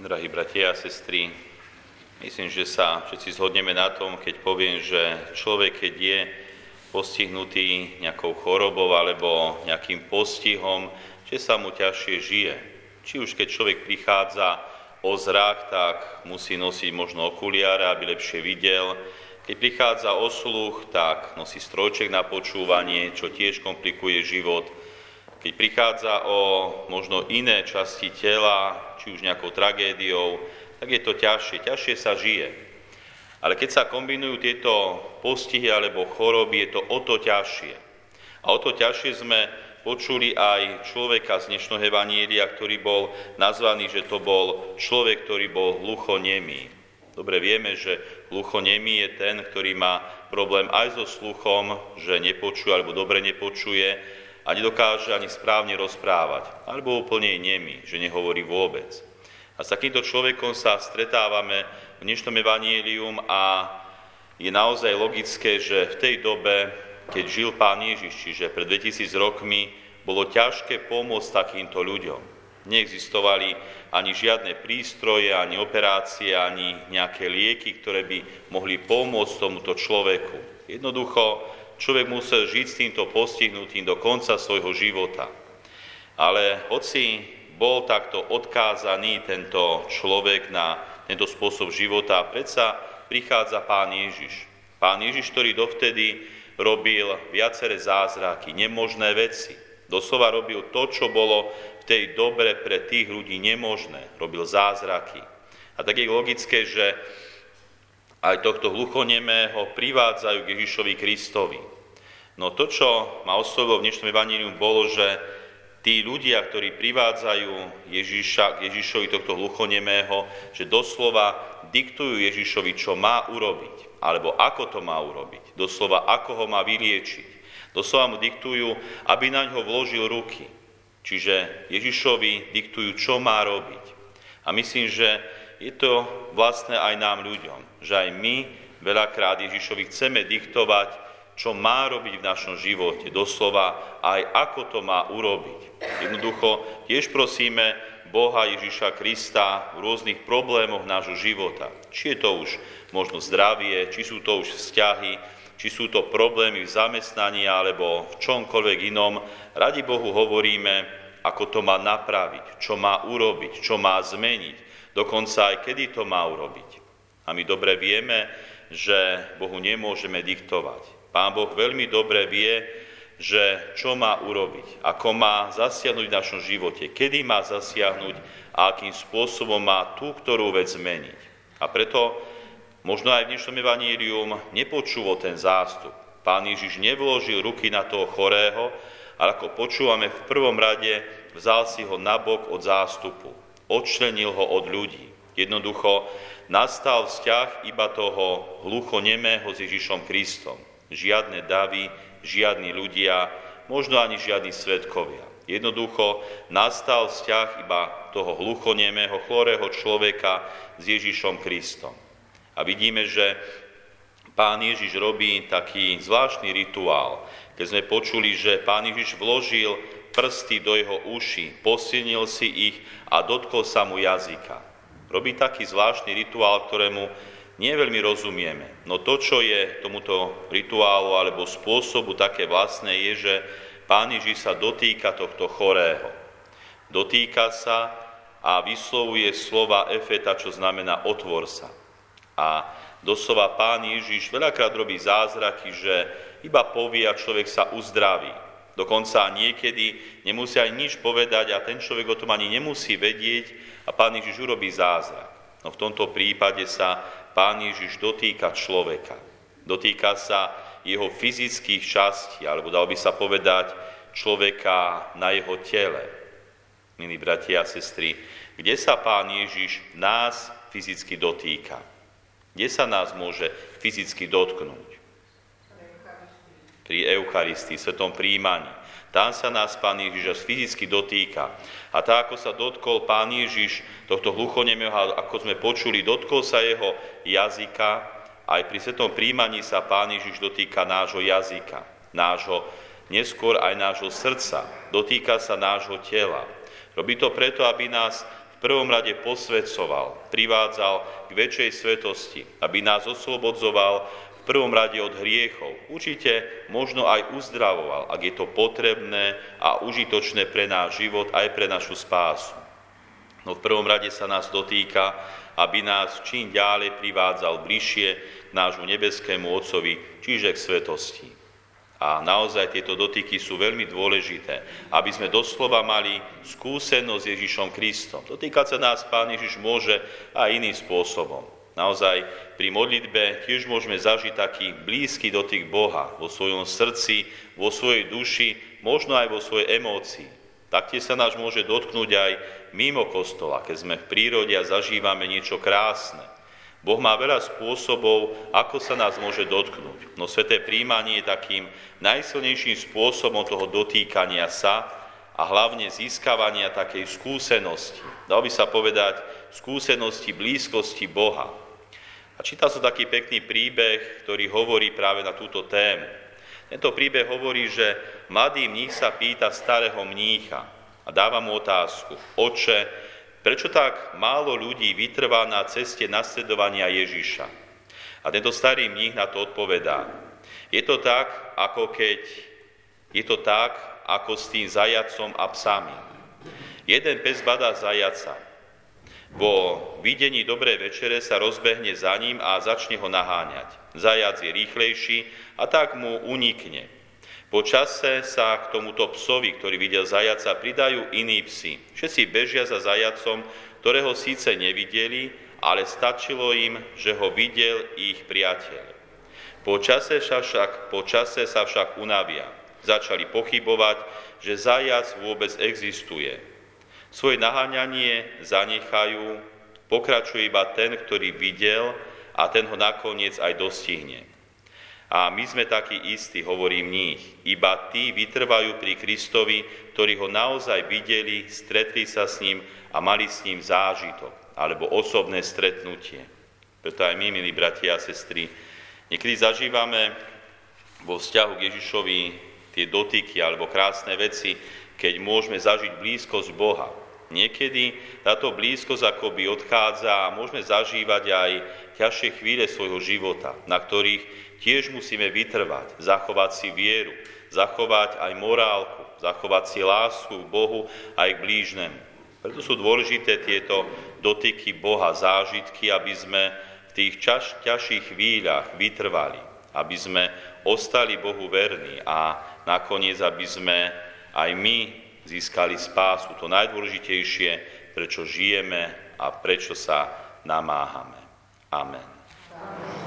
Drahí bratia a sestry, myslím, že sa všetci zhodneme na tom, keď poviem, že človek, keď je postihnutý nejakou chorobou alebo nejakým postihom, že sa mu ťažšie žije. Či už keď človek prichádza o zrak, tak musí nosiť možno okuliare, aby lepšie videl. Keď prichádza o sluch, tak nosí strojček na počúvanie, čo tiež komplikuje život. Keď prichádza o možno iné časti tela, či už nejakou tragédiou, tak je to ťažšie, ťažšie sa žije. Ale keď sa kombinujú tieto postihy alebo choroby, je to o to ťažšie. A o to ťažšie sme počuli aj človeka z dnešného Evanielia, ktorý bol nazvaný, že to bol človek, ktorý bol hluchonemý. Dobre vieme, že hluchonemý je ten, ktorý má problém aj so sluchom, že nepočuje alebo dobre nepočuje, a nedokáže ani správne rozprávať, alebo úplne nemý, že nehovorí vôbec. A s takýmto človekom sa stretávame v dnešnom evanílium a je naozaj logické, že v tej dobe, keď žil pán Ježiš, čiže pred 2000 rokmi, bolo ťažké pomôcť takýmto ľuďom. Neexistovali ani žiadne prístroje, ani operácie, ani nejaké lieky, ktoré by mohli pomôcť tomuto človeku. Jednoducho človek musel žiť s týmto postihnutím do konca svojho života. Ale hoci bol takto odkázaný tento človek na tento spôsob života, predsa prichádza pán Ježiš. Pán Ježiš, ktorý dovtedy robil viaceré zázraky, nemožné veci. Doslova robil to, čo bolo v tej dobre pre tých ľudí nemožné. Robil zázraky. A tak je logické, že aj tohto hluchonemého privádzajú k Ježišovi Kristovi. No to, čo ma oslovilo v dnešnom evaníliu, bolo, že tí ľudia, ktorí privádzajú Ježiša, k Ježišovi tohto hluchonemého, že doslova diktujú Ježišovi, čo má urobiť, alebo ako to má urobiť, doslova ako ho má vyliečiť. Doslova mu diktujú, aby na ňo vložil ruky. Čiže Ježišovi diktujú, čo má robiť. A myslím, že je to vlastné aj nám ľuďom, že aj my veľakrát Ježišovi chceme diktovať, čo má robiť v našom živote, doslova aj ako to má urobiť. Jednoducho tiež prosíme Boha Ježiša Krista v rôznych problémoch nášho života. Či je to už možno zdravie, či sú to už vzťahy, či sú to problémy v zamestnaní alebo v čomkoľvek inom. Radi Bohu hovoríme, ako to má napraviť, čo má urobiť, čo má zmeniť dokonca aj kedy to má urobiť. A my dobre vieme, že Bohu nemôžeme diktovať. Pán Boh veľmi dobre vie, že čo má urobiť, ako má zasiahnuť v našom živote, kedy má zasiahnuť a akým spôsobom má tú, ktorú vec zmeniť. A preto možno aj v dnešnom evanílium nepočúvo ten zástup. Pán Ježiš nevložil ruky na toho chorého, ale ako počúvame v prvom rade, vzal si ho nabok od zástupu odčlenil ho od ľudí. Jednoducho nastal vzťah iba toho hluchonemého s Ježišom Kristom. Žiadne davy, žiadni ľudia, možno ani žiadni svetkovia. Jednoducho nastal vzťah iba toho hluchonemého, chorého človeka s Ježišom Kristom. A vidíme, že pán Ježiš robí taký zvláštny rituál. Keď sme počuli, že pán Ježiš vložil prsty do jeho uší, posilnil si ich a dotkol sa mu jazyka. Robí taký zvláštny rituál, ktorému nie veľmi rozumieme. No to, čo je tomuto rituálu alebo spôsobu také vlastné, je, že Pán Ježiš sa dotýka tohto chorého. Dotýka sa a vyslovuje slova efeta, čo znamená otvor sa. A doslova Pán Ježiš veľakrát robí zázraky, že iba povie a človek sa uzdraví. Dokonca niekedy nemusí aj nič povedať a ten človek o tom ani nemusí vedieť a Pán Ježiš urobí zázrak. No v tomto prípade sa Pán Ježiš dotýka človeka. Dotýka sa jeho fyzických častí, alebo dal by sa povedať človeka na jeho tele. Milí bratia a sestry, kde sa Pán Ježiš nás fyzicky dotýka? Kde sa nás môže fyzicky dotknúť? pri Eucharistii, svetom príjmaní. Tam sa nás Pán Ježiš fyzicky dotýka. A tak, ako sa dotkol Pán Ježiš tohto hluchonemého, ako sme počuli, dotkol sa jeho jazyka, aj pri svetom príjmaní sa Pán Ježiš dotýka nášho jazyka, nášho, neskôr aj nášho srdca, dotýka sa nášho tela. Robí to preto, aby nás prvom rade posvedcoval, privádzal k väčšej svetosti, aby nás oslobodzoval v prvom rade od hriechov. Určite možno aj uzdravoval, ak je to potrebné a užitočné pre náš život, aj pre našu spásu. No v prvom rade sa nás dotýka, aby nás čím ďalej privádzal bližšie k nášmu nebeskému Otcovi, čiže k svetosti. A naozaj tieto dotyky sú veľmi dôležité, aby sme doslova mali skúsenosť s Ježišom Kristom. Dotýkať sa nás Pán Ježiš môže aj iným spôsobom. Naozaj pri modlitbe tiež môžeme zažiť taký blízky dotyk Boha vo svojom srdci, vo svojej duši, možno aj vo svojej emócii. Taktiež sa nás môže dotknúť aj mimo kostola, keď sme v prírode a zažívame niečo krásne. Boh má veľa spôsobov, ako sa nás môže dotknúť. No sveté príjmanie je takým najsilnejším spôsobom toho dotýkania sa a hlavne získavania takej skúsenosti. Dal by sa povedať skúsenosti blízkosti Boha. A čítal som taký pekný príbeh, ktorý hovorí práve na túto tému. Tento príbeh hovorí, že mladý mních sa pýta starého mnícha a dáva mu otázku. Oče, Prečo tak málo ľudí vytrvá na ceste nasledovania Ježiša? A tento starý mních na to odpovedá. Je to tak, ako keď je to tak, ako s tým zajacom a psami. Jeden pes badá zajaca. Vo videní dobrej večere sa rozbehne za ním a začne ho naháňať. Zajac je rýchlejší a tak mu unikne. Po čase sa k tomuto psovi, ktorý videl zajaca, pridajú iní psi. Všetci bežia za zajacom, ktorého síce nevideli, ale stačilo im, že ho videl ich priateľ. Po čase, však, po čase sa však unavia. Začali pochybovať, že zajac vôbec existuje. Svoje naháňanie zanechajú, pokračuje iba ten, ktorý videl a ten ho nakoniec aj dostihne. A my sme takí istí, hovorí mních. Iba tí vytrvajú pri Kristovi, ktorí ho naozaj videli, stretli sa s ním a mali s ním zážitok alebo osobné stretnutie. Preto aj my, milí bratia a sestry, niekedy zažívame vo vzťahu k Ježišovi tie dotyky alebo krásne veci, keď môžeme zažiť blízkosť Boha. Niekedy táto blízkosť akoby odchádza a môžeme zažívať aj ťažšie chvíle svojho života, na ktorých tiež musíme vytrvať, zachovať si vieru, zachovať aj morálku, zachovať si lásku k Bohu aj k blížnemu. Preto sú dôležité tieto dotyky Boha, zážitky, aby sme v tých čaž, ťažších chvíľach vytrvali, aby sme ostali Bohu verní a nakoniec, aby sme aj my získali spásu. To najdôležitejšie, prečo žijeme a prečo sa namáhame. Amen. Amen.